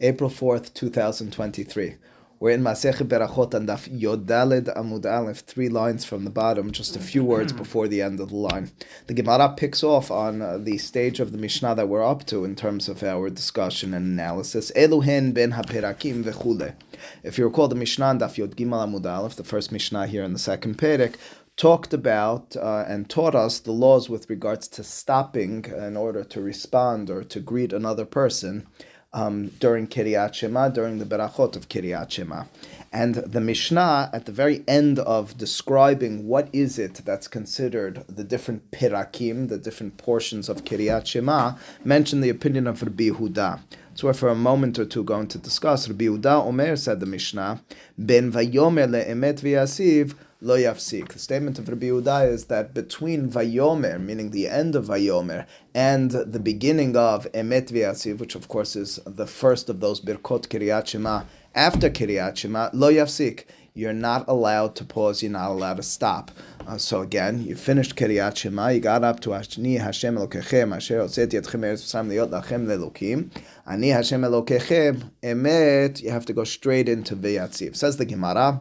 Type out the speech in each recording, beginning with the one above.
April 4th, 2023. We're in Masechet Berachot and Daf Yodalid Amud Aleph, three lines from the bottom, just a few words before the end of the line. The Gemara picks off on uh, the stage of the Mishnah that we're up to in terms of our discussion and analysis. Eluhen ben haperakim vechule. If you recall the Mishnah Daf Yod Gimal Amud Aleph, the first Mishnah here in the second Perek, talked about uh, and taught us the laws with regards to stopping in order to respond or to greet another person um, during Kiryat Shema, during the Berachot of Kiryat Shema. And the Mishnah, at the very end of describing what is it that's considered the different pirakim, the different portions of Kiryat Shema, mentioned the opinion of Rabbi Yehuda. So we're for a moment or two going to discuss. Rabbi Yehuda Omer said the Mishnah, Ben vayomer le'emet v'yasiv, lo yafsik. The statement of Rabbi Yehuda is that between Vayomer, meaning the end of Vayomer, and the beginning of Emet V'yasiv, which of course is the first of those Birkot Kiryat Shema, after Kiryat Shema, lo yafsik. You're not allowed to pause. You're not allowed to stop. Uh, so again, you finished Kiryat Shema. You got up to Ashni Hashem Elokechem Asher Otzeti Etchem Eretz Sam Liot Lachem Lelokim. Ani Hashem Elokechem Emet. You have to go straight into V'yatziv. Says the Gemara.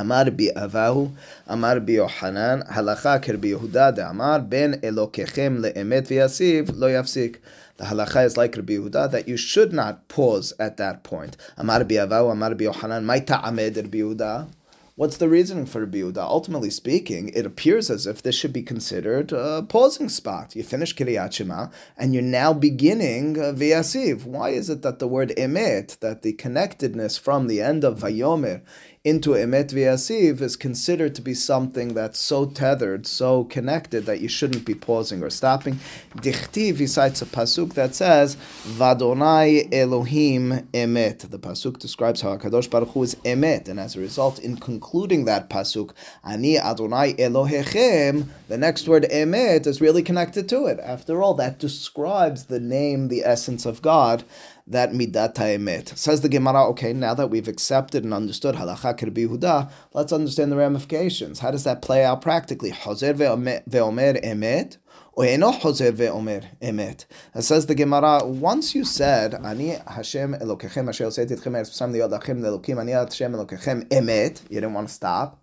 אמר בי אבהו, אמר בי יוחנן, הלכה כרבי יהודה דאמר, בין אלוקיכם לאמת ויסיב, לא יפסיק. The halacha is like Rabbi Yehuda that you should not pause at that point. Amar bi Avahu, Amar bi Yohanan, Mai ta'amed Rabbi Yehuda. What's the reasoning for Rabbi Yehuda? Ultimately speaking, it appears as if this should be considered a pausing spot. You finish Kiryat Shema, and you're now beginning uh, V'yasiv. Why is it that the word emet, that the connectedness from the end of Vayomer into Emet V'yasiv is considered to be something that's so tethered, so connected that you shouldn't be pausing or stopping. Dichtiv, he cites a pasuk that says, Vadonai Elohim Emet. The pasuk describes how HaKadosh Baruch Hu is Emet, and as a result, in concluding that pasuk, Ani Adonai Elohechem, the next word Emet is really connected to it. After all, that describes the name, the essence of God that midat emet. Says the Gemara, okay, now that we've accepted and understood halacha Rabbi Yehuda, let's understand the ramifications. How does that play out practically? Hozer ve'omer emet. It says the Gemara, once you said, Ani Hashem Elokechem Asher Oseti Etchem Eretz Liyod Lelokim, Ani Hashem Elokechem emet, you didn't want to stop.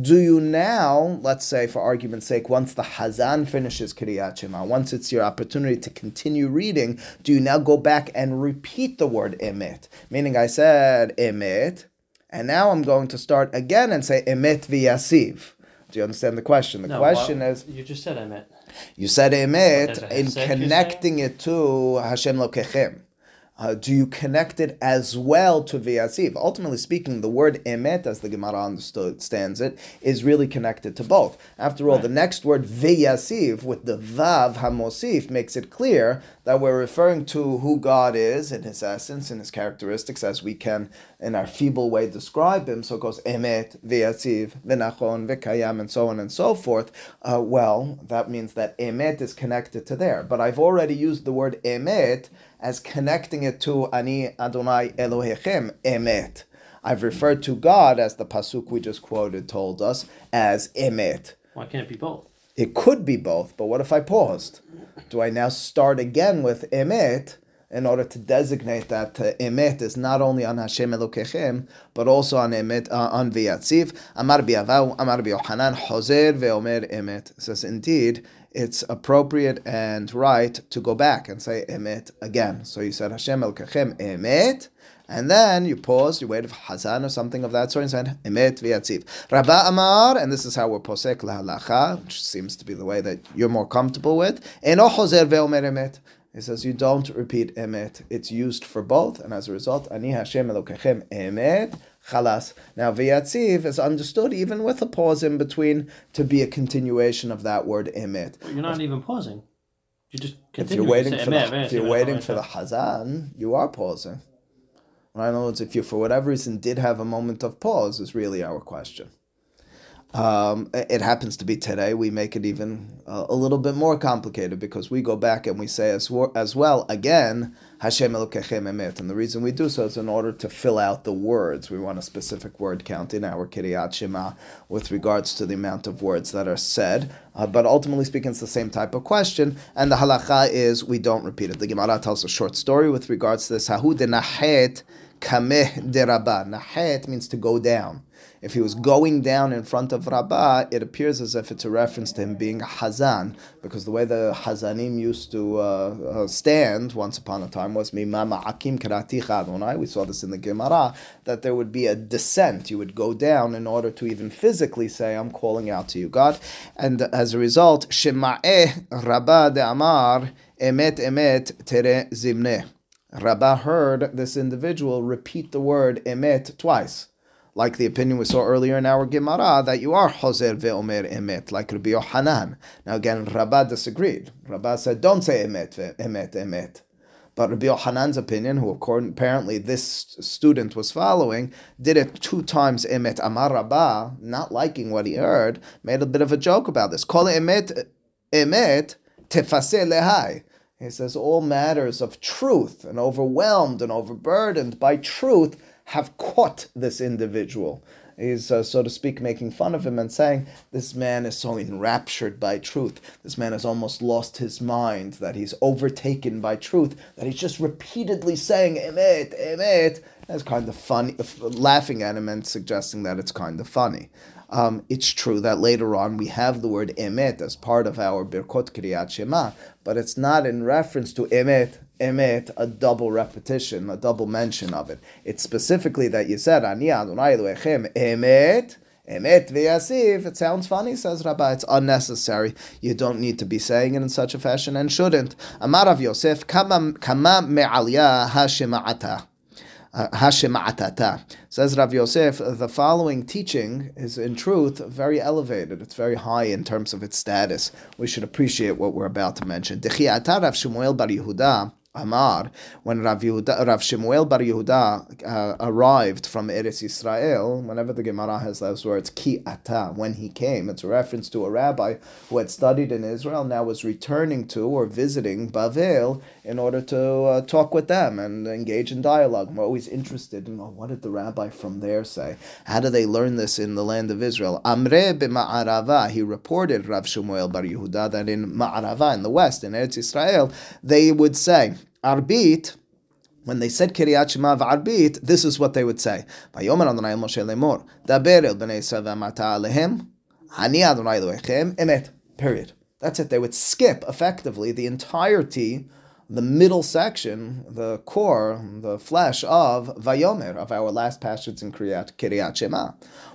Do you now, let's say for argument's sake, once the Hazan finishes Kiryat Shema, once it's your opportunity to continue reading, do you now go back and repeat the word emet? Meaning I said emet, and now I'm going to start again and say emet v'yasiv. Do you understand the question? The No, question well, is, You just said emet. you said What, in does it hesed, you're connecting it to Hashem Lokechem. Uh, do you connect it as well to V'yasiv? Ultimately speaking, the word emet, as the Gemara understands it, is really connected to both. After all, Right. the next word V'yasiv with the Vav Hamosif makes it clear that we're referring to who God is in His essence, in His characteristics, as we can, in our feeble way, describe Him. So it goes emet, V'yasiv, V'nachon, V'kayam, and so on and so forth. Uh, well, that means that emet is connected to there. But I've already used the word emet as connecting it to Ani Adonai Elohechem, emet. I've referred to God, as the pasuk we just quoted told us, as emet. Why can't it be both? It could be both, but what if I paused? Do I now start again with emet in order to designate that uh, emet is not only on Hashem Elokechem, but also on emet uh, on V'yatziv? Amar bi'avav, Amar bi'yohanan, Hozer ve'omer emet. It says indeed it's appropriate and right to go back and say emet again. So you said Hashem Elokechem emet. And then you paused, you waited for Hazan or something of that sort, and said, Emet v'yatziv. Rabba Amar, and this is how we're posek lahalacha, which seems to be the way that you're more comfortable with. Eno chozer ve'omer emet. He says you don't repeat emet. It's used for both, and as a result, Ani Hashem Elokechem emet. Chalas. Now, v'yatziv is understood even with a pause in between to be a continuation of that word emet. But you're not even pausing. You just If you're waiting for emet, the, if you're waiting for the. Hazan, you are pausing. In other words, if you for whatever reason did have a moment of pause, is really our question. Um, it happens to be today. We make it even uh, a little bit more complicated because we go back and we say as, as well again Hashem Elokechem Emet, and the reason we do so is in order to fill out the words. We want a specific word count in our Kiryat Shema with regards to the amount of words that are said. Uh, but ultimately speaking, it's the same type of question, and the halacha is we don't repeat it. The Gemara tells a short story with regards to this. Hahu de nahet kameh de Nahet means to go down if he was going down in front of Rabbah, it appears as if it's a reference to him being a Hazan, because the way the Hazanim used to uh, uh, stand once upon a time was Mimama Akim Adonai. We saw this in the Gemara, that there would be a descent. You would go down in order to even physically say, I'm calling out to you, God. And as a result, Shema'eh Rabbah de Amar Emet Emet Tere Zimne. Rabbah heard this individual repeat the word emet twice like the opinion we saw earlier in our Gemara, that you are Hoser ve'omer emet, like Rabbi Yohanan. Now again, Rabbah disagreed. Rabbah said, don't say emet, emet, emet. But Rabbi Yohanan's opinion, who apparently this student was following, did it two times emet amar Rabbah, not liking what he heard, made a bit of a joke about this. Call emet, emet, tefase lehai. He says all matters of truth and overwhelmed and overburdened by truth have caught this individual. He's, uh, so to speak, making fun of him and saying, This man is so enraptured by truth. This man has almost lost his mind, that he's overtaken by truth, that he's just repeatedly saying, Emet, Emet. That's kind of funny, laughing at him and suggesting that it's kind of funny. Um, it's true that later on we have the word emet as part of our Birkot Kriyat Shema, but it's not in reference to emet, emet, a double repetition, a double mention of it. It's specifically that you said, Ani Adonai Elohechem, emet, emet v'yasif. It sounds funny, says Rabbi. It's unnecessary. You don't need to be saying it in such a fashion and shouldn't. Amar Rav Yosef, kama me'aliyah hashema'ata. Hashema'atata. Says Rav Yosef, the following teaching is in truth very elevated. It's very high in terms of its status. We should appreciate what we're about to mention. Dechiata Rav Shmuel Bar Yehuda Amar, when Rav, Yehuda, Rav Shemuel Bar Yehuda uh, arrived from Eretz Israel, whenever the Gemara has those words, ki ata, when he came, it's a reference to a rabbi who had studied in Israel, now was returning to or visiting Bavel in order to uh, talk with them and engage in dialogue. We're always interested in well, what did the rabbi from there say? How do they learn this in the land of Israel? Amre b'ma'arava, he reported, Rav Shemuel Bar Yehuda, that in Ma'arava, in the west, in Eretz Israel, they would say, Arbit, when they said Kiryat Shema v'Arbit, this is what they would say. Vayomer Adonai Moshe lemor, daber el bnei Yisrael v'amata alehem, ani Adonai Elohechem, emet. Period. That's it. They would skip effectively the entirety, the middle section, the core, the flesh of Vayomer, of our last passage in Kiryat, Kiryat Shema.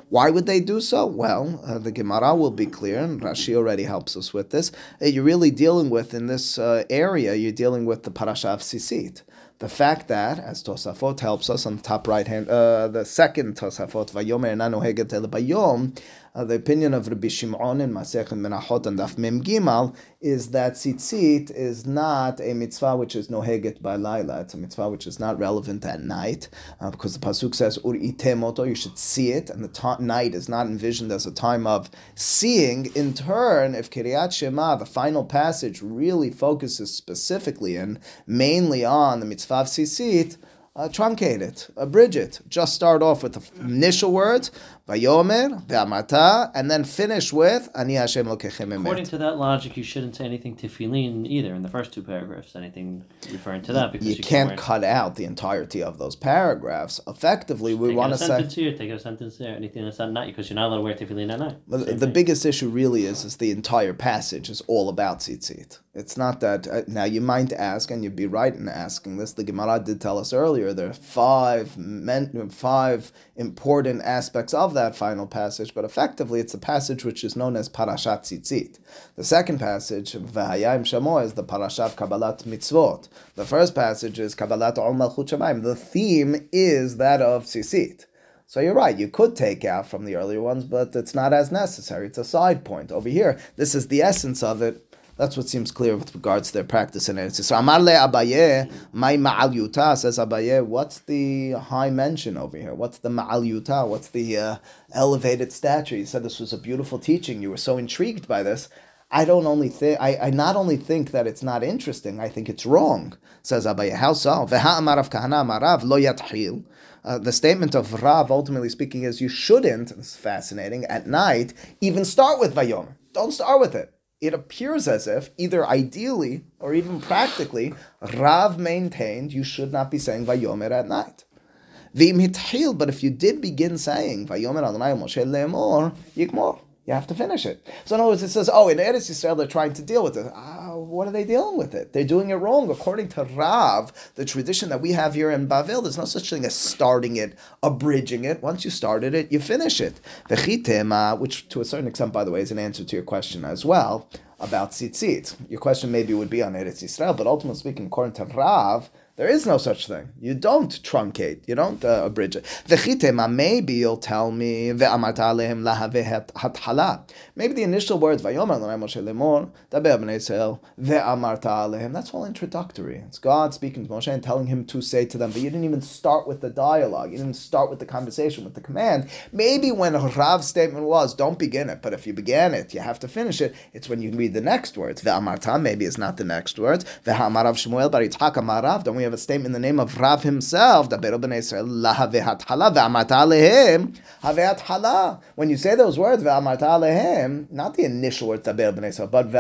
Why would they do so? Well, uh, the Gemara will be clear, and Rashi already helps us with this. Uh, you're really dealing with, in this uh, area, you're dealing with the Parasha of Sisit. The fact that, as Tosafot helps us on the top right hand, uh, the second Tosafot, Vayomer Nanu Heget El Bayom, uh, the opinion of Rabbi Shimon in and Menachot and Daf Mem Gimal is that tzitzit is not a mitzvah which is noheget by laila. It's a mitzvah which is not relevant at night uh, because the pasuk says ur moto. You should see it, and the ta- night is not envisioned as a time of seeing. In turn, if Kiryat Shema, the final passage, really focuses specifically and mainly on the mitzvah of tzitzit uh, truncate it, abridge it. Just start off with the initial words, Vayomer, Ve'amata, and then finish with Ani Hashem Lokechem According to that logic, you shouldn't say anything tefillin either in the first two paragraphs, anything referring to that. because You, you can't cut out the entirety of those paragraphs. Effectively, we want to say... sentence here, take a sentence there, anything that's at night, because you're not allowed to wear tefillin at night. The, the biggest issue really is, is the entire passage is all about tzitzit. It's not that uh, now you might ask, and you'd be right in asking this. The Gemara did tell us earlier there are five men, five important aspects of that final passage, but effectively it's the passage which is known as Parashat Tzitzit. The second passage, V'hayim Shamo, is the Parashat Kabbalat Mitzvot. The first passage is Kabbalat Ol Malchut Shamayim. The theme is that of Tzitzit. So you're right, you could take out from the earlier ones, but it's not as necessary. It's a side point. Over here, this is the essence of it That's what seems clear with regards to their practice in Eretz So Amar le Abaye, my Ma'al Yuta, says Abaye, what's the high mention over here? What's the Ma'al Yuta? What's the uh, elevated stature? You said this was a beautiful teaching. You were so intrigued by this. I don't only think I, I not only think that it's not interesting, I think it's wrong. Says Abaye, how so? kahana lo yathil. Uh, the statement of Rav, ultimately speaking, is you shouldn't, is fascinating, at night, even start with Vayomer. Don't start with it. It appears as if, either ideally or even practically, Rav maintained you should not be saying Vayomer at night. But if you did begin saying Vayomer Adonai Moshe Lemor, Yigmor. You have to finish it. So in other words, it says, oh, in Eretz Yisrael they're trying to deal with it. Uh, what are they dealing with it? They're doing it wrong. According to Rav, the tradition that we have here in Bavel, there's no such thing as starting it, abridging it. Once you started it, you finish it. Which to a certain extent, by the way, is an answer to your question as well about tzitzit. Your question maybe would be on Eretz Yisrael, but ultimately speaking, according to Rav, there is no such thing. You don't truncate. You don't uh, abridge it. Maybe you'll tell me Maybe the initial words That's all introductory. It's God speaking to Moshe and telling him to say to them. But you didn't even start with the dialogue. You didn't start with the conversation, with the command. Maybe when Rav's statement was, "Don't begin it," but if you began it, you have to finish it. It's when you read the next words. Maybe it's not the next words. Don't we we have a statement in the name of Rav himself, when you say those words, not the initial words, but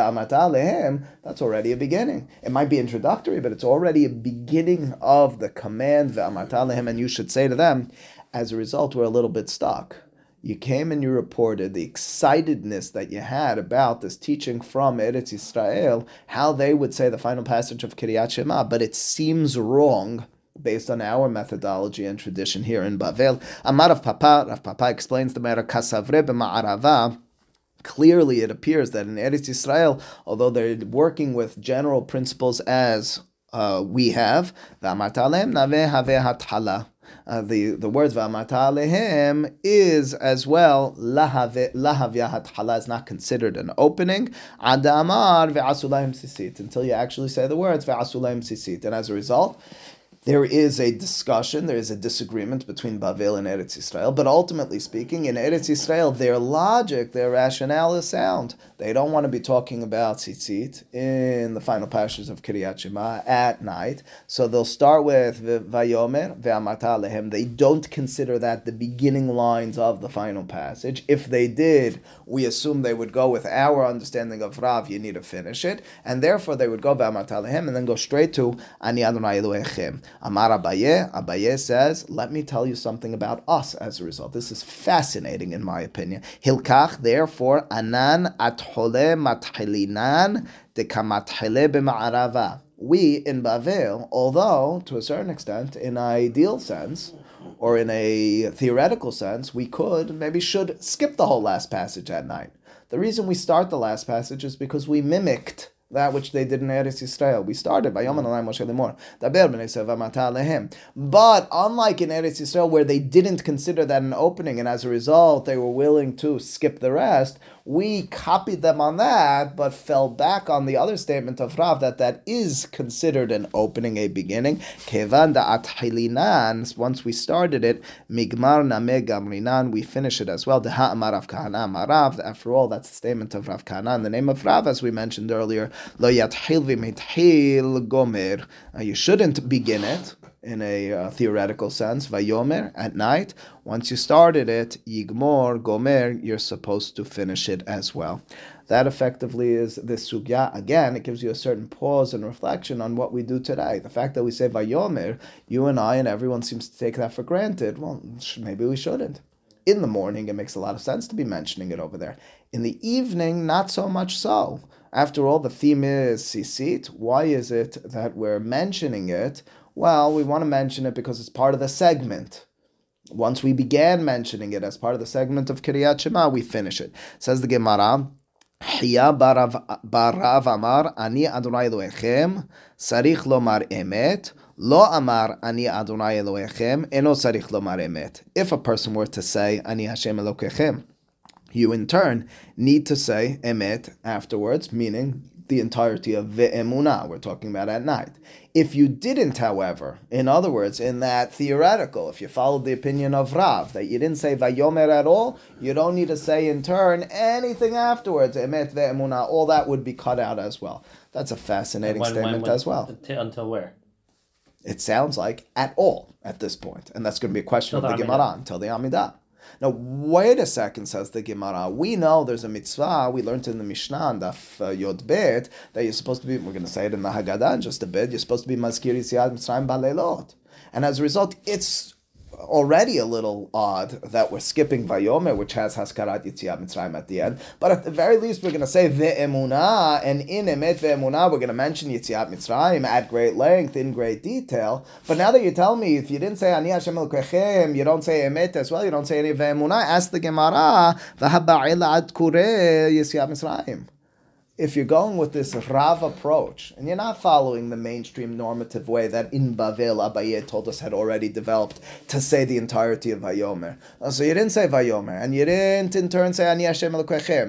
that's already a beginning. It might be introductory, but it's already a beginning of the command, and you should say to them, as a result, we're a little bit stuck you came and you reported the excitedness that you had about this teaching from Eretz Israel, how they would say the final passage of Kiryat Shema, but it seems wrong based on our methodology and tradition here in Bavel. Amar of Papa, Rav Papa explains the matter Kasavre b'ma'arava. Clearly, it appears that in Eretz Israel, although they're working with general principles as uh, we have, uh, the, the words v'amata alehem is as well lahav yahat is not considered an opening. Adamar ve'asulayim sisit until you actually say the words ve'asulayim sisit, and as a result, there is a discussion, there is a disagreement between Bavel and Eretz Yisrael, but ultimately speaking, in Eretz Yisrael, their logic, their rationale is sound. They don't want to be talking about tzitzit in the final passages of Kiryat Shema at night, so they'll start with Vayomer ve'amata lehem. They don't consider that the beginning lines of the final passage. If they did, we assume they would go with our understanding of Rav, you need to finish it, and therefore they would go ve'amata lehem and then go straight to Ani Adonai Elohechem. Amar Abaye, Abaye says, let me tell you something about us as a result. This is fascinating in my opinion. Hilkach, therefore, anan b'ma'arava. We in Bavel, although to a certain extent, in an ideal sense, or in a theoretical sense, we could, maybe should skip the whole last passage at night. The reason we start the last passage is because we mimicked that which they did in Eretz Yisrael. We started by Alay Moshe lehem. But unlike in Eretz Yisrael, where they didn't consider that an opening, and as a result they were willing to skip the rest, we copied them on that, but fell back on the other statement of Rav that that is considered an opening, a beginning. Once we started it. We finish it as well. After all, that's the statement of Rav Kahana in the name of Rav, as we mentioned earlier. Lo gomer. You shouldn't begin it in a uh, theoretical sense, Vayomer, at night. Once you started it, Yigmor, Gomer, you're supposed to finish it as well. That effectively is this sugya. Again, it gives you a certain pause and reflection on what we do today. The fact that we say Vayomer, you and I and everyone seems to take that for granted. Well, maybe we shouldn't. In the morning, it makes a lot of sense to be mentioning it over there. In the evening, not so much so. After all, the theme is sisit. Why is it that we're mentioning it? Well, we want to mention it because it's part of the segment. Once we began mentioning it as part of the segment of Kiryat Shema, we finish it. Says the Gemara, Hiya barav amar ani Adonai Elohechem sarich lomar emet lo amar ani Adonai Elohechem eno sarich lomar emet. If a person were to say ani Hashem Elokechem, you in turn need to say emet afterwards, meaning the entirety of ve'emuna. We're talking about at night. If you didn't, however, in other words, in that theoretical, if you followed the opinion of Rav, that you didn't say vayomer at all, you don't need to say in turn anything afterwards, emet ve'emuna, all that would be cut out as well. That's a fascinating when, statement when, when, as well. Until where? It sounds like at all at this point, and that's going to be a question of the, the Gemara until the Amidah. Now, wait a second, says the Gemara. We know there's a mitzvah, we learned in the Mishnah, Daf uh, Yod Bet, that you're supposed to be, we're going to say it in the Haggadah in just a bit, you're supposed to be Mazkir Yitziat Mitzrayim Balelot. And as a result, it's already a little odd that we're skipping Vayomer, which has Haskarat Yitziat Mitzrayim at the end. But at the very least, we're going to say Ve'emunah, and in Emet Ve'emunah, we're going to mention Yitziat Mitzrayim at great length, in great detail. But now that you tell me, if you didn't say Ani Hashem El you don't say Emet as well, you don't say any Ve'emunah, ask the Gemara, V'haba'il ad Kure Yitziat Mitzrayim if you're going with this Rav approach, and you're not following the mainstream normative way that in Bavel Abaye told us had already developed to say the entirety of Vayomer. Uh, so you didn't say Vayomer, and you didn't in turn say Ani Hashem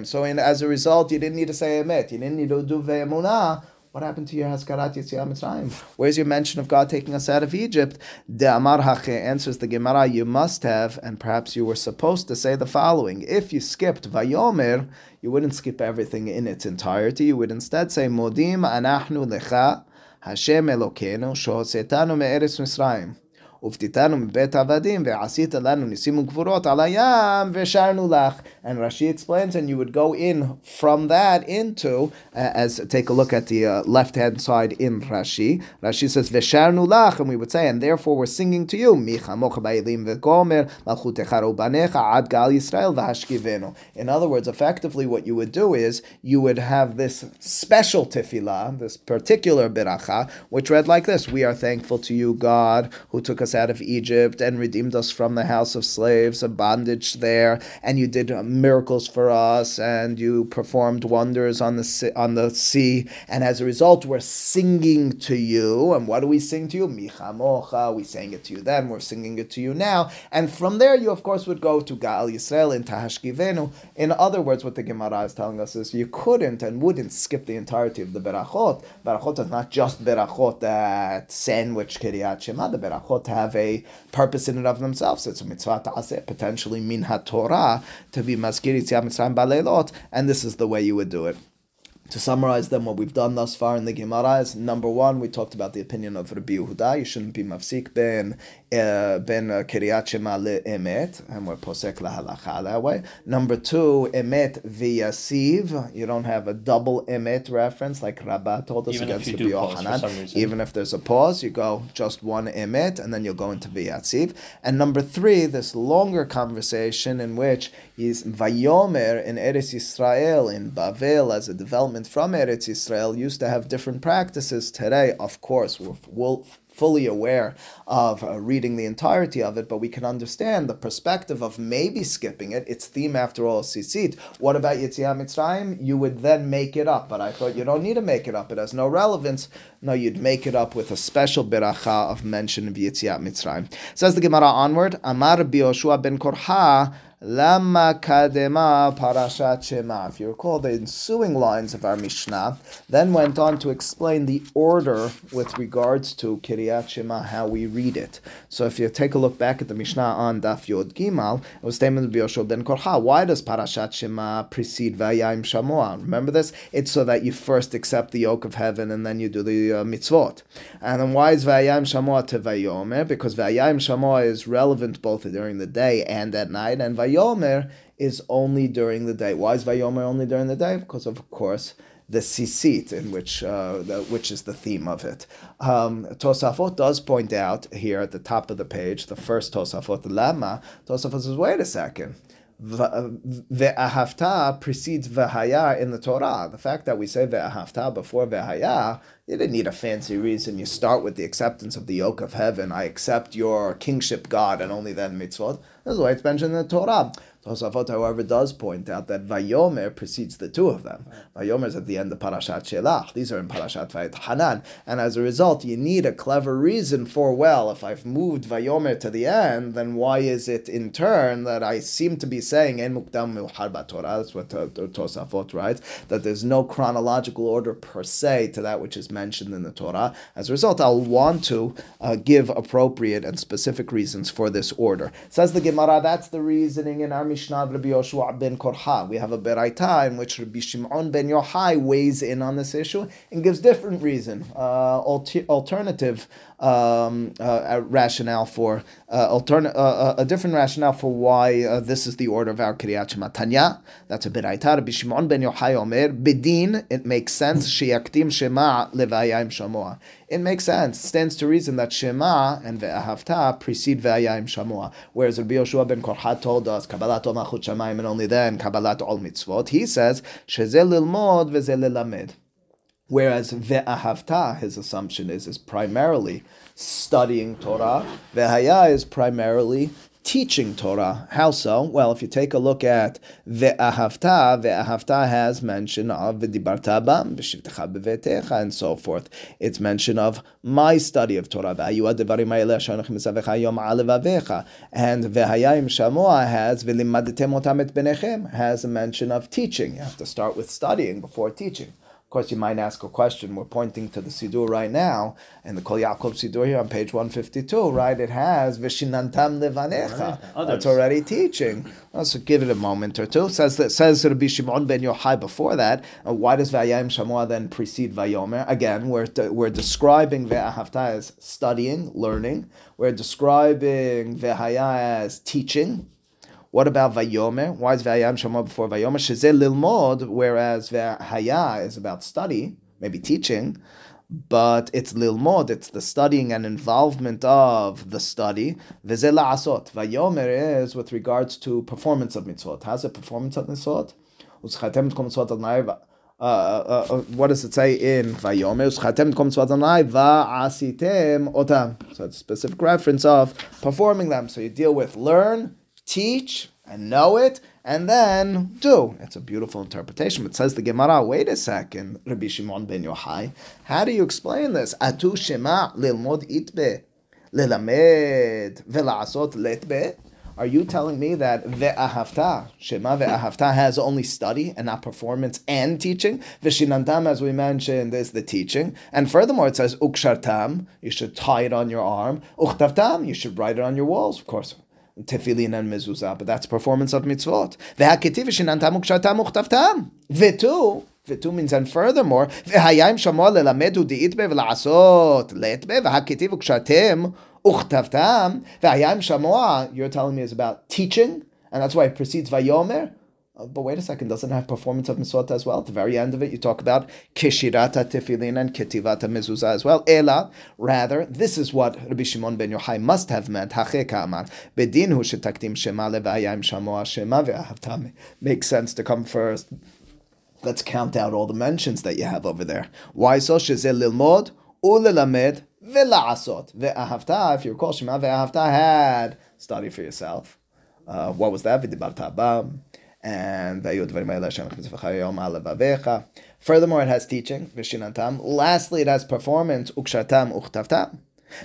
So in, as a result, you didn't need to say Emet, you didn't need to do Ve'emunah, what happened to your Haskarat Yitziat Mitzrayim? Where's your mention of God taking us out of Egypt? De Amar Hache answers the Gemara, you must have, and perhaps you were supposed to say the following. If you skipped Vayomer, you wouldn't skip everything in its entirety. You would instead say, Modim anachnu lecha Hashem Elokeinu shohosetanu me'eretz Mitzrayim. ופתיתנו מבית עבדים, ועשית לנו ניסים וגבורות על הים, ושרנו לך. And Rashi explains, and you would go in from that into, uh, as take a look at the uh, left-hand side in Rashi. Rashi says, ושרנו לך, and we would say, and therefore we're singing to you, מי חמוך באלים וגומר, מלכותך רובניך, עד גל ישראל והשכיבנו. In other words, effectively what you would do is, you would have this special tefillah, this particular beracha, which read like this, we are thankful to you, God, who took us out of Egypt and redeemed us from the house of slaves, a bondage there, and you did miracles for us, and you performed wonders on the sea, on the sea, and as a result, we're singing to you. And what do we sing to you? Micha Mocha. We sang it to you then. We're singing it to you now. And from there, you of course would go to Gaal Yisrael in Tahashkivenu. In other words, what the Gemara is telling us is you couldn't and wouldn't skip the entirety of the berachot. Berachot is not just berachot that sandwich Kiryat Shema. The berachot have have a purpose in and of themselves. It's a mitzvah ta'aseh, potentially min Torah to be maskir Yitziat Mitzrayim and this is the way you would do it. To summarize them, what we've done thus far in the Gemara is number one, we talked about the opinion of Rabbi Yehuda. You shouldn't be mafsik ben uh, ben uh, Kiryat Shema emet, and we're posek lahalacha that way. Number two, emet v'yasiv. You don't have a double emet reference like Rabbah told us even against the Yochanan. Even if there's a pause, you go just one emet, and then you'll go into v'yasiv. And number three, this longer conversation in which is Vayomer in Eretz Yisrael in Bavel as a development from Eretz Israel used to have different practices. Today, of course, we're, we're fully aware of uh, reading the entirety of it, but we can understand the perspective of maybe skipping it. Its theme, after all, is Sisit. What about Yitziat Mitzrayim? You would then make it up, but I thought you don't need to make it up. It has no relevance. No, you'd make it up with a special beracha of mention of Yitziat Mitzrayim. Says the Gemara onward, Amar Bioshua ben Korha, Lama Kadema Parashat Shema. If you recall, the ensuing lines of our Mishnah then went on to explain the order with regards to Kiryat Shema, how we read it. So if you take a look back at the Mishnah on Daf Yod Gimal, it was stated by Yoshua ben Korha. Why does Parashat Shema precede Vayayim Shamoah? Remember this? It's so that you first accept the yoke of heaven and then you do the uh, mitzvot. And then why is Vayayim Shamoah to Vayomer? Because Vayayim Shamoah is relevant both during the day and at night, and Vayomer Vayomer is only during the day. Why is Vayomer only during the day? Because of course the sisit, in which uh, the, which is the theme of it. Um, Tosafot does point out here at the top of the page, the first Tosafot, the Lama. Tosafot says, wait a second. Uh, ve'ahavta precedes ve'haya in the Torah. The fact that we say ve'ahavta before ve'haya You didn't need a fancy reason. You start with the acceptance of the yoke of heaven. I accept your kingship, God, and only then mitzvot. That's why it's mentioned in the Torah. Tosafot, however, does point out that Vayomer precedes the two of them. Vayomer is at the end of Parashat Shelach. These are in Parashat Hanan. And as a result, you need a clever reason for, well, if I've moved Vayomer to the end, then why is it in turn that I seem to be saying, En Mukdam Torah, that's what Tosafot writes, that there's no chronological order per se to that which is mentioned in the Torah. As a result, I'll want to uh, give appropriate and specific reasons for this order. Says the Gemara, that's the reasoning in our Mishnah of Rabbi Yoshua ben Korha. We have a Beraita in which Rabbi Shimon ben Yochai weighs in on this issue and gives different reason, uh, alter- alternative um, uh, rationale for uh, altern- uh, uh, a different rationale for why uh, this is the order of our Kriyat Shema Tanya. That's a Beraita. Rabbi Shimon ben Yochai Omer Bedin. It makes sense. Sheyaktim Shema levayim shamoa. It makes sense. Stands to reason that Shema and Ve'ahavta precede Ve'ayim Shamoa. Whereas Rabbi Yoshua ben Korhat told us Kabbalat Malchut Shamayim and only then Kabbalat Ol Mitzvot. He says Sheze Lilmod Veze Lilamed. Whereas ve'ahavta, his assumption is, is primarily studying Torah. Ve'haya is primarily teaching Torah. How so? Well, if you take a look at ve'ahavta, ve'ahavta has mention of v'dibarta bam, v'shivtecha b'vetecha, and so forth. It's mention of my study of Torah. Ve'ayu devarim ha'eleh. And shamoa has v'limadetem otam et benechem, has a mention of teaching. You have to start with studying before teaching course, you might ask a question. We're pointing to the Sidur right now, and the Kol Yaakov Sidur here on page 152, right? It has Vishinantam Levanecha. That's already teaching. So give it a moment or two. Says that says Rabbi Shimon ben Yochai before that. Uh, why does Vayayim Shamua then precede Vayomer? Again, we're, we're describing Ve'ahavta as studying, learning. We're describing Ve'haya as teaching. What about Vayomer? Why is Vayam Shama before Vayomer? Sheze Lilmod, whereas Vahaya is about study, maybe teaching, but it's Lilmod, it's the studying and involvement of the study. Veze La'asot. Vayomer is with regards to performance of mitzvot. How's it performance of mitzvot? Uh, uh, uh, what does it say in Vayomer? So it's a specific reference of performing them. So you deal with learn, teach and know it, and then do. It's a beautiful interpretation. But says the Gemara, wait a second, Rabbi Shimon ben Yochai, how do you explain this? Atu shema lilmod itbe, lilamed vela'asot letbe. Are you telling me that ve'ahavta, Shema ve'ahavta has only study and not performance and teaching? Vishinantam, as we mentioned, is the teaching. And furthermore, it says ukshartam, you should tie it on your arm. Uchtavtam, you should write it on your walls. Of course, tefillin and mezuzah, but that's performance of mitzvot. Ve'haketiv shenantam ukshatam uchtavtam. Vetu, vetu means and furthermore, ve'hayim shamor lelamedu di'itbe v'la'asot letbe ve'haketiv ukshatem uchtavtam. Ve'hayim shamor, you're telling me is about teaching, and that's why it precedes vayomer. Uh, but wait a second, doesn't have performance of mitzvot as well? At the very end of it, you talk about kishirata tefillin and ketivata mezuzah as well. Ela, rather, this is what Rabbi Shimon ben Yochai must have meant. Hacheka amar bedin hu shetaktim shema levayim shamoa shema ve'ahavtam. Makes sense to come first. Let's count out all the mentions that you have over there. Why so? Shezel lilmod ulelamed ve'la'asot ve'ahavta. If you recall, shema ve'ahavta had study for yourself. Uh, what was that? V'dibarta bam and Furthermore, it has teaching. Lastly, it has performance, ukshatam, uchtavtam.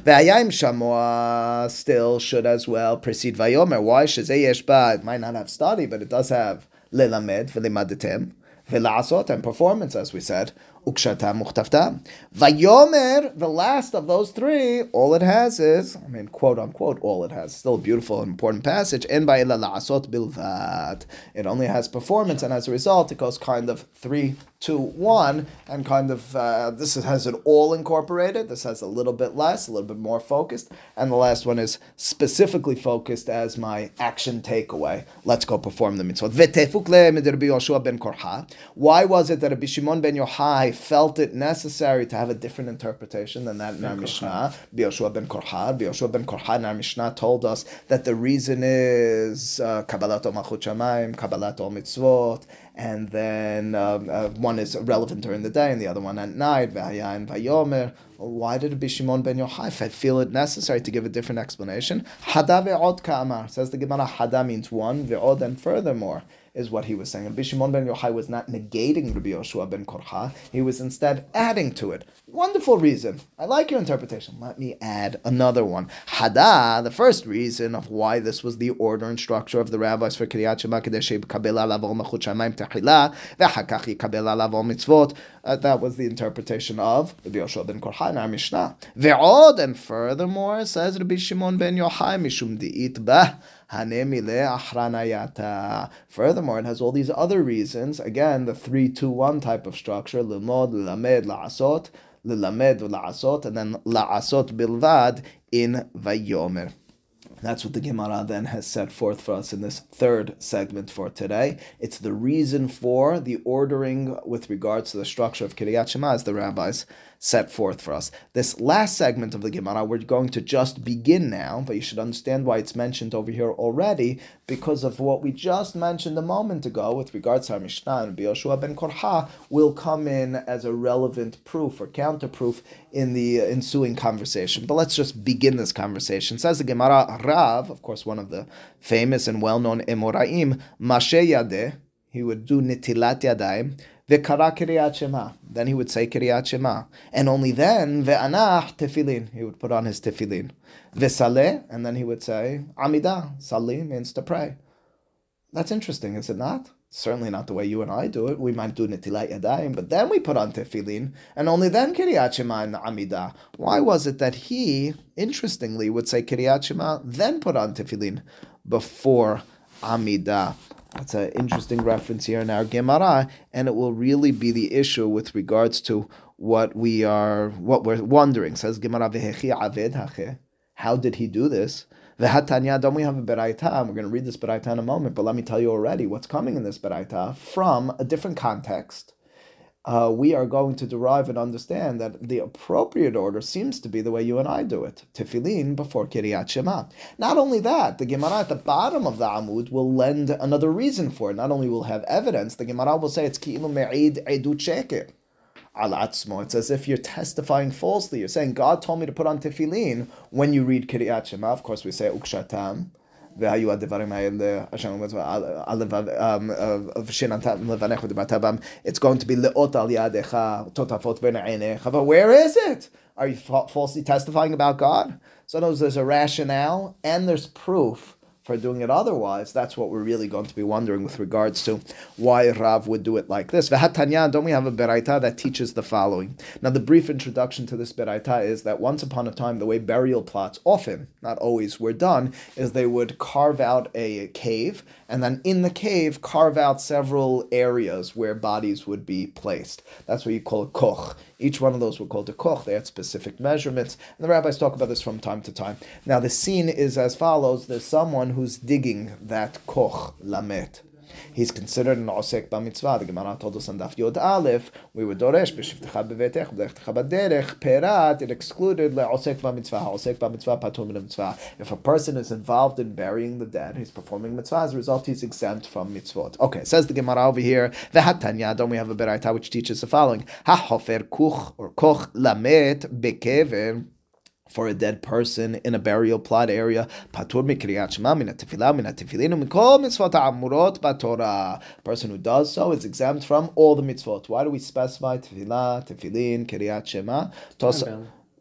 V'ayayim shamua still should as well precede vayomer. Why? Shezei yeshba, it might not have study, but it does have lelamed, v'limaditem, v'lasot, and performance, as we said. Ukshata muhtafta. Vayomer, the last of those three, all it has is, I mean, quote unquote, all it has. Still a beautiful and important passage. En la'asot bilvat. It only has performance, and as a result, it goes kind of three, two, one, and kind of uh, this has it all incorporated. This has a little bit less, a little bit more focused, and the last one is specifically focused as my action takeaway. Let's go perform the mitzvot. Why was it that Rabbi Shimon ben Yochai felt it necessary to have a different interpretation than that in our Mishnah? Rabbi Yoshua ben Korha, Yoshua ben Korha in our Mishnah told us that the reason is uh, Kabbalat uh, Malchut Shamayim, Kabbalat Mitzvot, and then um, uh, one is relevant during the day and the other one at night. Why did Rabbi Shimon ben Yochai feel it necessary to give a different explanation? Hada ve'od ka'amar. Says the Gemara, hada means one, ve'od, and furthermore is what he was saying. And Shimon ben Yochai was not negating Rabbi Yoshua ben Korcha, he was instead adding to it. Wonderful reason. I like your interpretation. Let me add another one. Hada, the first reason of why this was the order and structure of the rabbis for Kriyat Shema Kadesh Kabela Lavol Mitzvot. Uh, that was the interpretation of Rabbi Yoshua ben Korcha in our Mishnah. Ve'od, and furthermore, says Rabbi Shimon ben Yochai, Mishum Di'it Bah. Furthermore, it has all these other reasons. Again, the three, two, one type of structure: limod, lamed, la'asot, lilamed, la'asot, and then la'asot bilvad in vayomer. That's what the Gemara then has set forth for us in this third segment for today. It's the reason for the ordering with regards to the structure of Kiryat Shema as the rabbis set forth for us. This last segment of the Gemara, we're going to just begin now, but you should understand why it's mentioned over here already, because of what we just mentioned a moment ago with regards to our Mishnah and Yoshua ben Korha will come in as a relevant proof or counterproof in the ensuing conversation. But let's just begin this conversation. Says the Gemara, Rav, of course, one of the famous and well-known Emoraim, Mashe Yadeh, he would do nitilat yadayim, V'kara Kiryat Shema. Then he would say Kiryat Shema. And only then, ve'anach tefillin. He would put on his tefillin. V'saleh. And then he would say Amidah. Sali means to pray. That's interesting, is it not? Certainly not the way you and I do it. We might do Netilat Yadayim, but then we put on Tefillin, and only then Kiryat Shema and Amidah. Why was it that he, interestingly, would say Kiryat Shema, then put on Tefillin before Amidah? That's an interesting reference here in our Gemara, and it will really be the issue with regards to what we are, what we're wondering. Says Gemara, How did he do this? V'hatanya, don't we have a beraita? We're going to read this beraita in a moment, but let me tell you already what's coming in this beraita from a different context uh, we are going to derive and understand that the appropriate order seems to be the way you and I do it. Tefillin before Kiryat Shema. Not only that, the Gemara at the bottom of the Amud will lend another reason for it. Not only will have evidence, the Gemara will say it's Ki'ilu Me'id Edut Sheker Alatzmo. It's as if you're testifying falsely. You're saying, God told me to put on tefillin when you read Kiryat Shema. Of course, we say ukshatam. והיו הדברים האלה, שנתן לבניך ודיברת בם, it's going to be לאות על ידיך, תותפות בין עיניך, but where is it? Are you falsely testifying about God? So there's a rationale and there's proof for doing it otherwise, that's what we're really going to be wondering with regards to why Rav would do it like this. V'hatanya, don't we have a beraita that teaches the following? Now, the brief introduction to this beraita is that once upon a time, the way burial plots often, not always, were done is they would carve out a cave, and then in the cave carve out several areas where bodies would be placed. That's what you call a koch. Each one of those were called a koch. They had specific measurements, and the rabbis talk about this from time to time. Now, the scene is as follows: There's someone who's digging that koch lamet. He's considered an osek b'mitzvah. The Gemara told us on Daf Yod Aleph, we were doresh b'shivtecha b'vetech b'lechtecha b'derech perat. It excluded le'osek b'mitzvah. Osek b'mitzvah patur min mitzvah. If a person is involved in burying the dead, he's performing mitzvah. As a result, he's exempt from mitzvot. Okay, says the Gemara over here. V'hatanya. Don't we have a beraita which teaches the following? Ha'hofer kuch or koch lamet bekever for a dead person in a burial plot area. Patur mikriyat shema min tefillah min tefillin mikol mitzvot amurot batorah. Person who does so is exempt from all the mitzvot. Why do we specify tefillah, tefillin, kiryat shema?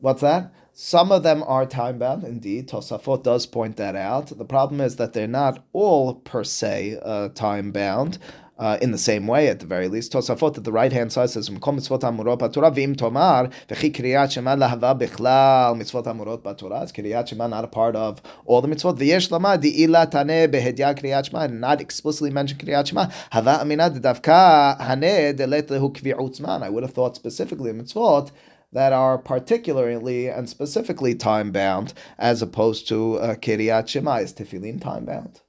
What's that? Some of them are time bound, indeed. Tosafot does point that out. The problem is that they're not all per se uh, time bound uh, in the same way, at the very least. Tosafot at the right hand side says, "Mkom mitzvot amurot b'torah v'im tomar v'chi kriyat shema lahava bichlal mitzvot amurot b'torah." Is kriyat shema not a part of all the mitzvot? V'yesh lama di'ila taneh behedya kriyat shema. Not explicitly mentioned kriyat shema. Hava amina davka haneh delet lehu kvi'ut zman. I would have thought specifically mitzvot that are particularly and specifically time bound, as opposed to uh, Kiryat Shema. Is Tefillin time bound?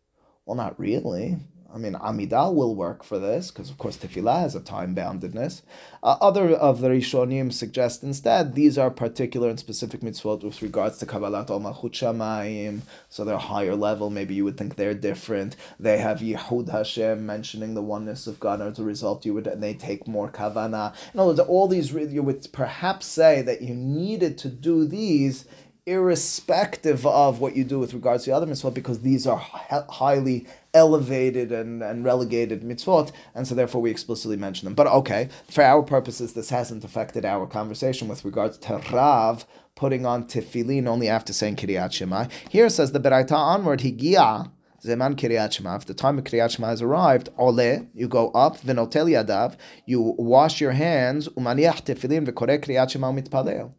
Well, not really. I mean, Amidah will work for this because, of course, Tefillah has a time boundedness. Uh, other of the Rishonim suggest instead these are particular and specific mitzvot with regards to Kabbalat Ol Malchut Shamayim, so they're higher level. Maybe you would think they're different. They have Yehud Hashem mentioning the oneness of God, and as a result, you would and they take more kavana. In other words, all these you would perhaps say that you needed to do these irrespective of what you do with regards to the other mitzvot, because these are highly elevated and, and relegated mitzvot, and so therefore we explicitly mention them. But okay, for our purposes, this hasn't affected our conversation with regards to Rav putting on tefillin only after saying Kiryat Shema. Here says the Beraita onward, Higia. Zeman Kiryat Shema. If the time of Kiryat Shema has arrived, ole, you go up, vinotel yadav, you wash your hands, umaniach tefillin v'koreh Kiryat Shema mitpalel.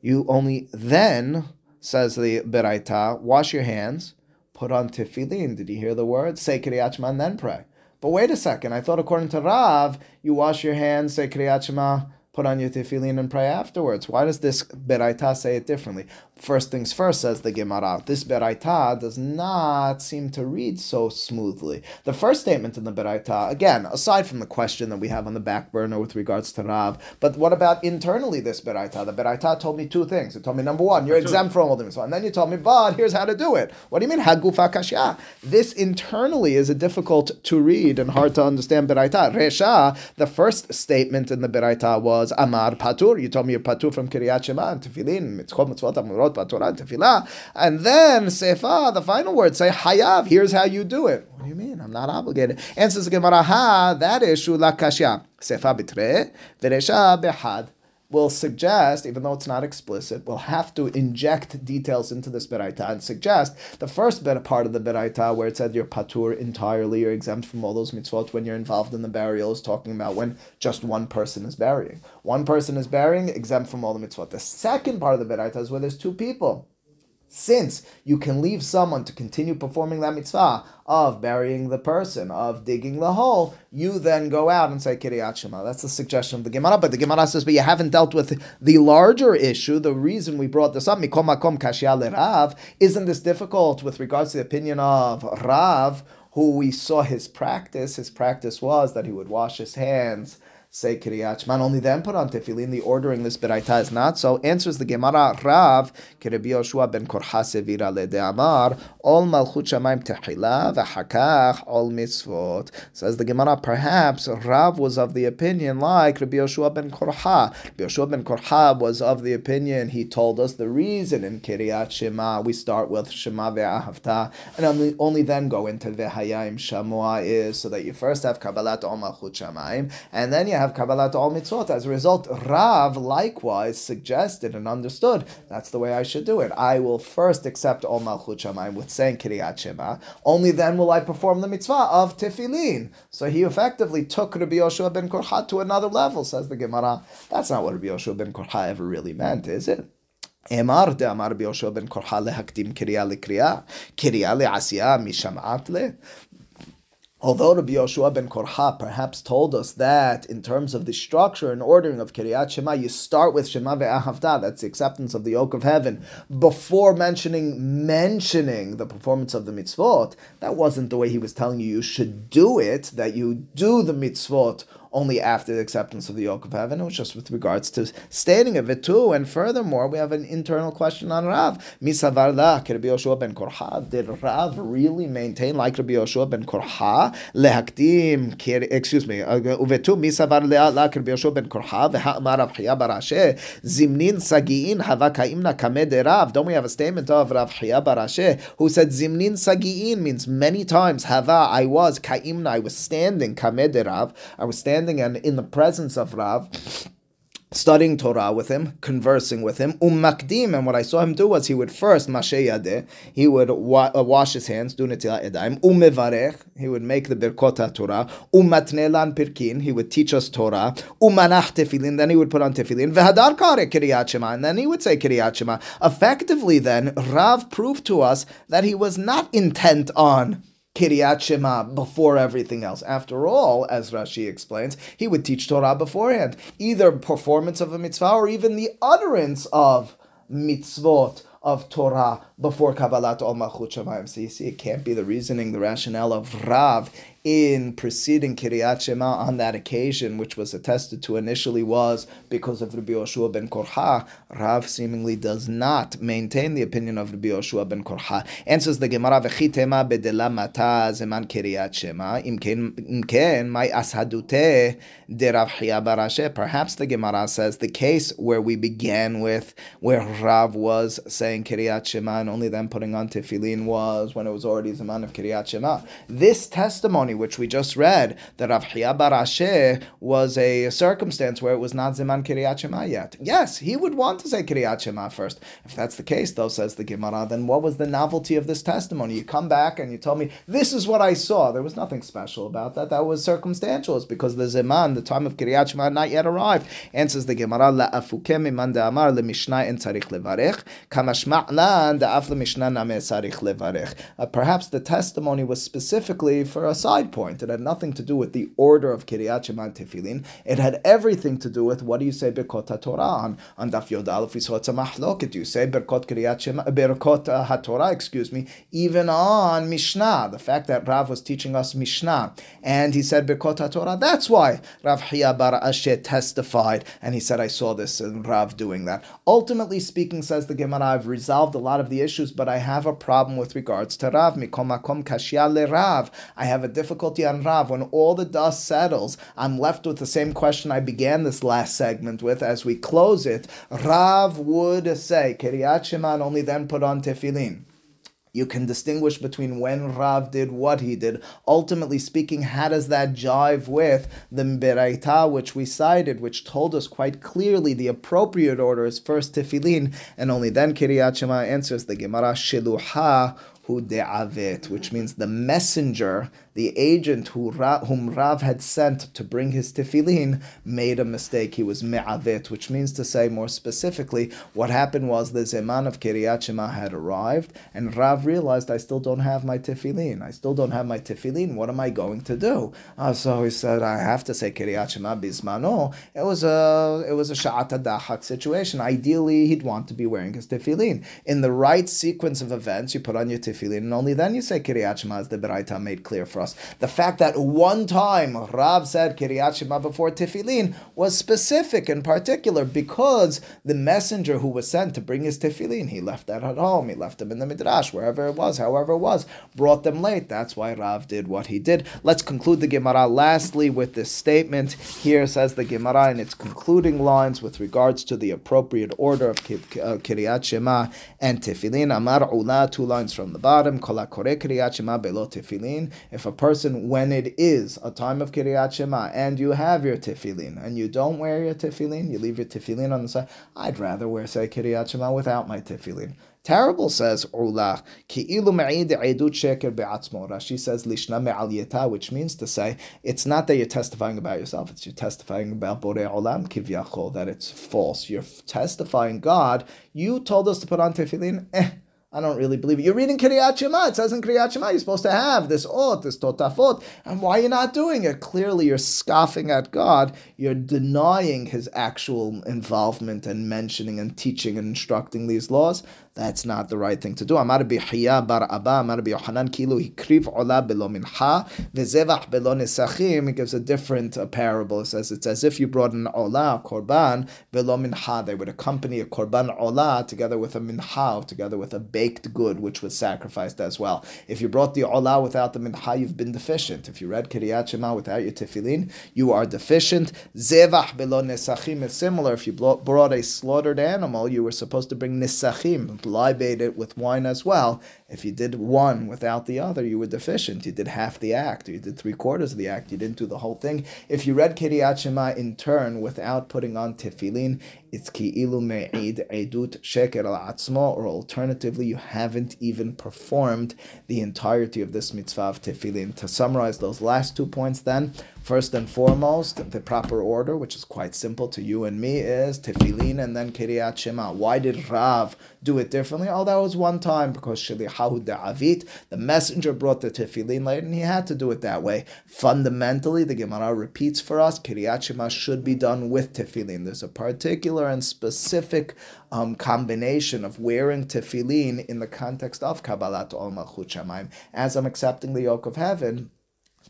You only then, says the Beraita, wash your hands, put on tefillin. Did you hear the word? Say Kriyat Shema and then pray. But wait a second. I thought according to Rav, you wash your hands, say Kriyat Shema, put on your tefillin and pray afterwards. Why does this Beraita say it differently? First things first, says the Gemara. This Beraita does not seem to read so smoothly. The first statement in the Beraita, again, aside from the question that we have on the back burner with regards to Rav, but what about internally this Beraita? The Beraita told me two things. It told me, number one, you're exempt from all the mitzvah. And then you told me, but here's how to do it. What do you mean, Hagufa Kashya? This internally is a difficult to read and hard to understand Beraita. Resha, the first statement in the Beraita was, Amar Patur. You told me you're Patur from Kiryat Shema and Tefillin, Mitzvot, Mitzvot, Amurot, Tefillah, and then Sefa, the final word, say Hayav. Here's how you do it. What do you mean? I'm not obligated. Answers the Gemara, Ha, that is Shula Kashya. Sefa bitre, Veresha behad will suggest, even though it's not explicit, we'll have to inject details into this beraita and suggest the first bit part of the beraita where it said you're patur entirely, you're exempt from all those mitzvot when you're involved in the burial is talking about when just one person is burying. One person is burying, exempt from all the mitzvot. The second part of the beraita is where there's two people. Since you can leave someone to continue performing that mitzvah of burying the person, of digging the hole, you then go out and say Kiryat Shema. That's the suggestion of the Gemara. But the Gemara says, but you haven't dealt with the larger issue. The reason we brought this up, Mikom Makom Kashya Rav, isn't this difficult with regards to the opinion of Rav, who we saw his practice? His practice was that he would wash his hands say Kriyat Shema, only then put on tefillin. The ordering this beraita is not. So answers the Gemara Rav Kerebi Yoshua ben Korha Sevira Amar Ol Malchut Shemaim Tehila v'Hakach Ol Mitzvot. Says the Gemara, perhaps Rav was of the opinion like Rabbi Yoshua ben Korha. Rabbi Yoshua ben Korha was of the opinion. He told us the reason in Kiryat Shema we start with Shema ve'ahavta and only, only then go into ve'hayim Shamua is so that you first have Kabbalat Ol Shemaim and then you have Kabbalat all mitzvot. As a result, Rav likewise suggested and understood that's the way I should do it. I will first accept all Malchut Shamayim with saying Kiryat Shema. Only then will I perform the mitzvah of Tefillin. So he effectively took Rabbi Yoshua ben Korha to another level, says the Gemara. That's not what Rabbi Yoshua ben Korha ever really meant, is it? אמר דאמר רבי יהושע בן קורחה להקדים קריאה לקריאה, קריאה לעשייה משמעת לה. Although Rabbi Yoshua ben Korha perhaps told us that in terms of the structure and ordering of Kiryat Shema, you start with Shema ve'ahavta, that's the acceptance of the yoke of heaven, before mentioning mentioning the performance of the mitzvot. That wasn't the way he was telling you you should do it, that you do the mitzvot only after the acceptance of the yoke of heaven. It was just with regards to stating of it too. And furthermore, we have an internal question on Rav. Misavar la Rabbi Yoshua ben Korha. Did Rav really maintain like Rabbi Yoshua ben Korha lehakdim? Excuse me. Uh, uvetu misavar la Rabbi Yoshua ben Korha v'ha'amar Rav Chia barashe zimnin sagiin hava kaimna kamed Rav. Don't we have a statement of Rav Chia barashe who said zimnin sagiin means many times hava I was kaimna I was standing kamed Rav I was standing standing and in the presence of Rav, studying Torah with him, conversing with him. Ummakdim, and what I saw him do was he would first mashe he would wa- uh, wash his hands, do netilat edaim. Um Umevarech, he would make the birkot Torah. Umatnelan pirkin, he would teach us Torah. Um Umanach tefillin, then he would put on tefillin. Vehadar kare and then he would say shema. Effectively, then Rav proved to us that he was not intent on Kiryat Shema before everything else. After all, as Rashi explains, he would teach Torah beforehand, either performance of a mitzvah or even the utterance of mitzvot of Torah before Kabbalat Ol Malchut Shamayim. So you see, it can't be the reasoning, the rationale of Rav in preceding Kiryat Shema on that occasion, which was attested to initially, was because of Rabbi Yoshua ben Korha. Rav seemingly does not maintain the opinion of Rabbi Yoshua ben Korha. Answers the Gemara, V'chitema bedela mata zeman Kiryat Shema, imken my ashadute de Rav Barashe. Perhaps the Gemara says the case where we began with, where Rav was saying Kiryat Shema and only then putting on Tefillin was when it was already Zaman of Kiryat Shema. This testimony which we just read that Rav Chia Barashe was a circumstance where it was not Ziman Kiryat Shema yet. Yes, he would want to say Kiryat Shema first. If that's the case, though, says the Gemara, then what was the novelty of this testimony? You come back and you tell me, this is what I saw. There was nothing special about that. That was circumstantial. It's because the Ziman, the time of Kiryat Shema, had not yet arrived. Answers the Gemara, La'afukem iman da'amar le'mishnah en tzarich levarech, kamashma'lan da'af Uh, perhaps the testimony was specifically for a side point. It had nothing to do with the order of Kiryat Shema and Tefillin. It had everything to do with what do you say Birkot Torah on on Daf Yod Aleph. We saw it's a mahloket. You say Birkot Kiryat Shema, Birkot uh, HaTorah? Excuse me. Even on Mishnah, the fact that Rav was teaching us Mishnah and he said Birkot HaTorah. That's why Rav Hiya Bar Asher testified and he said I saw this and Rav doing that. Ultimately speaking, says the Gemara, I've resolved a lot of the issues, but I have a problem with regards to Rav. Mikomakom Kashya Le Rav. I have a difficulty on Rav. When all the dust settles, I'm left with the same question I began this last segment with as we close it. Rav would say, Kiryat Shema, and only then put on tefillin. You can distinguish between when Rav did what he did. Ultimately speaking, how does that jive with the Beraita, which we cited, which told us quite clearly the appropriate order is first Tefillin, and only then Kiryat Shema answers the Gemara Shiluha hu de'avet, which means the messenger the agent who whom Rav had sent to bring his tefillin made a mistake. He was me'avet, which means to say more specifically, what happened was the Zeman of Kiryat Shema had arrived, and Rav realized, I still don't have my tefillin. I still don't have my tefillin. What am I going to do? Uh, so he said, I have to say Kiryat Shema bismano. It was a it was a sha'ata dachak situation. Ideally, he'd want to be wearing his tefillin. In the right sequence of events, you put on your tefillin, and only then you say Kiryat Shema, as the Beraita made clear for us. The fact that one time Rav said Kiryat Shema before Tefillin was specific and particular because the messenger who was sent to bring his Tefillin, he left that at home, he left them in the Midrash, wherever it was, however it was, brought them late. That's why Rav did what he did. Let's conclude the Gemara lastly with this statement. Here says the Gemara in its concluding lines with regards to the appropriate order of uh, Kiryat Shema and Tefillin. Amar Ula, two lines from the bottom. If a person, when it is a time of Kiryat Shema and you have your tefillin and you don't wear your tefillin, you leave your tefillin on the side, I'd rather wear, say, Kiryat Shema without my tefillin. Terrible, says Ula. Ki'ilu ma'id edut sheker be'atzmo. Rashi says lishna me'alyeta, which means to say, it's not that you're testifying about yourself, it's you're testifying about Borei Olam kivyachol, that it's false. You're testifying, God, you told us to put on tefillin, eh, I don't really believe it. You're reading Kriyat Shema. It says in Kriyat Shema you're supposed to have this ot, this totafot. And why are you not doing it? Clearly you're scoffing at God. You're denying his actual involvement and mentioning and teaching and instructing these laws. That's not the right thing to do. Amar bihiya bar Abba, Amar Yohanan kilu hikriv ola belo mincha, vezevach belo nesachim. He gives a different uh, parable. It says it's as if you brought an ola, korban, belo mincha. They would accompany a korban ola together with a mincha, together with a baked good, which was sacrificed as well. If you brought the ola without the mincha, you've been deficient. If you read Kiryat Shema without your tefillin, you are deficient. Zevach belo nesachim is similar. If you brought a slaughtered animal, you were supposed to bring nesachim, libate it with wine as well. If you did one without the other, you were deficient. You did half the act, or you did three quarters of the act. You didn't do the whole thing. If you read Kiryat Shema in turn without putting on tefillin, it's ki'ilu me'id edut sheker al or alternatively, you haven't even performed the entirety of this mitzvah of tefillin. To summarize those last two points, then, first and foremost, the proper order, which is quite simple to you and me, is tefillin and then kiryat shema. Why did Rav do it differently? Oh, that was one time because shliach Tahu Da'avit. The messenger brought the tefillin late, and he had to do it that way. Fundamentally, the Gemara repeats for us, Kiryat Shema should be done with tefillin. There's a particular and specific um, combination of wearing tefillin in the context of Kabbalat Ol Malchut Shamayim. As I'm accepting the yoke of heaven,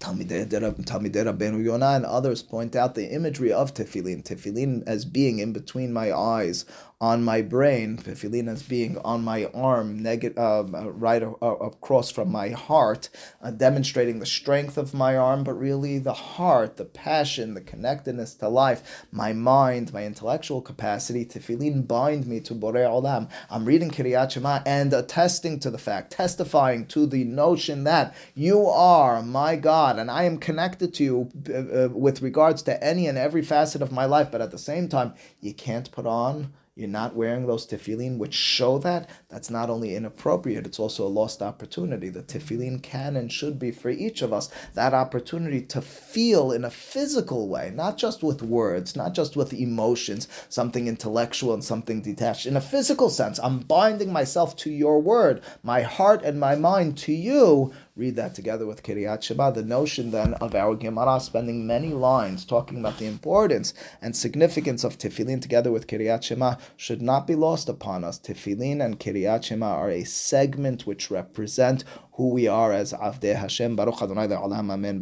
Talmidei Rabbeinu Yonah and others point out the imagery of tefillin, tefillin as being in between my eyes, on my brain, tefillin being on my arm, neg- uh, right across from my heart, uh, demonstrating the strength of my arm, but really the heart, the passion, the connectedness to life, my mind, my intellectual capacity. Tefillin bind me to Borei Olam. I'm reading Kiryat Shema and attesting to the fact, testifying to the notion that you are my God and I am connected to you uh, uh with regards to any and every facet of my life, but at the same time, you can't put on you're not wearing those tefillin, which show that, that's not only inappropriate, it's also a lost opportunity. The tefillin can and should be for each of us that opportunity to feel in a physical way, not just with words, not just with emotions, something intellectual and something detached. In a physical sense, I'm binding myself to your word, my heart and my mind to you, read that together with Kiryat Shema, the notion then of our Gemara spending many lines talking about the importance and significance of Tefillin together with Kiryat Shema should not be lost upon us. Tefillin and Kiryat Shema are a segment which represent who we are as Avdei Hashem. Baruch Adonai Amen.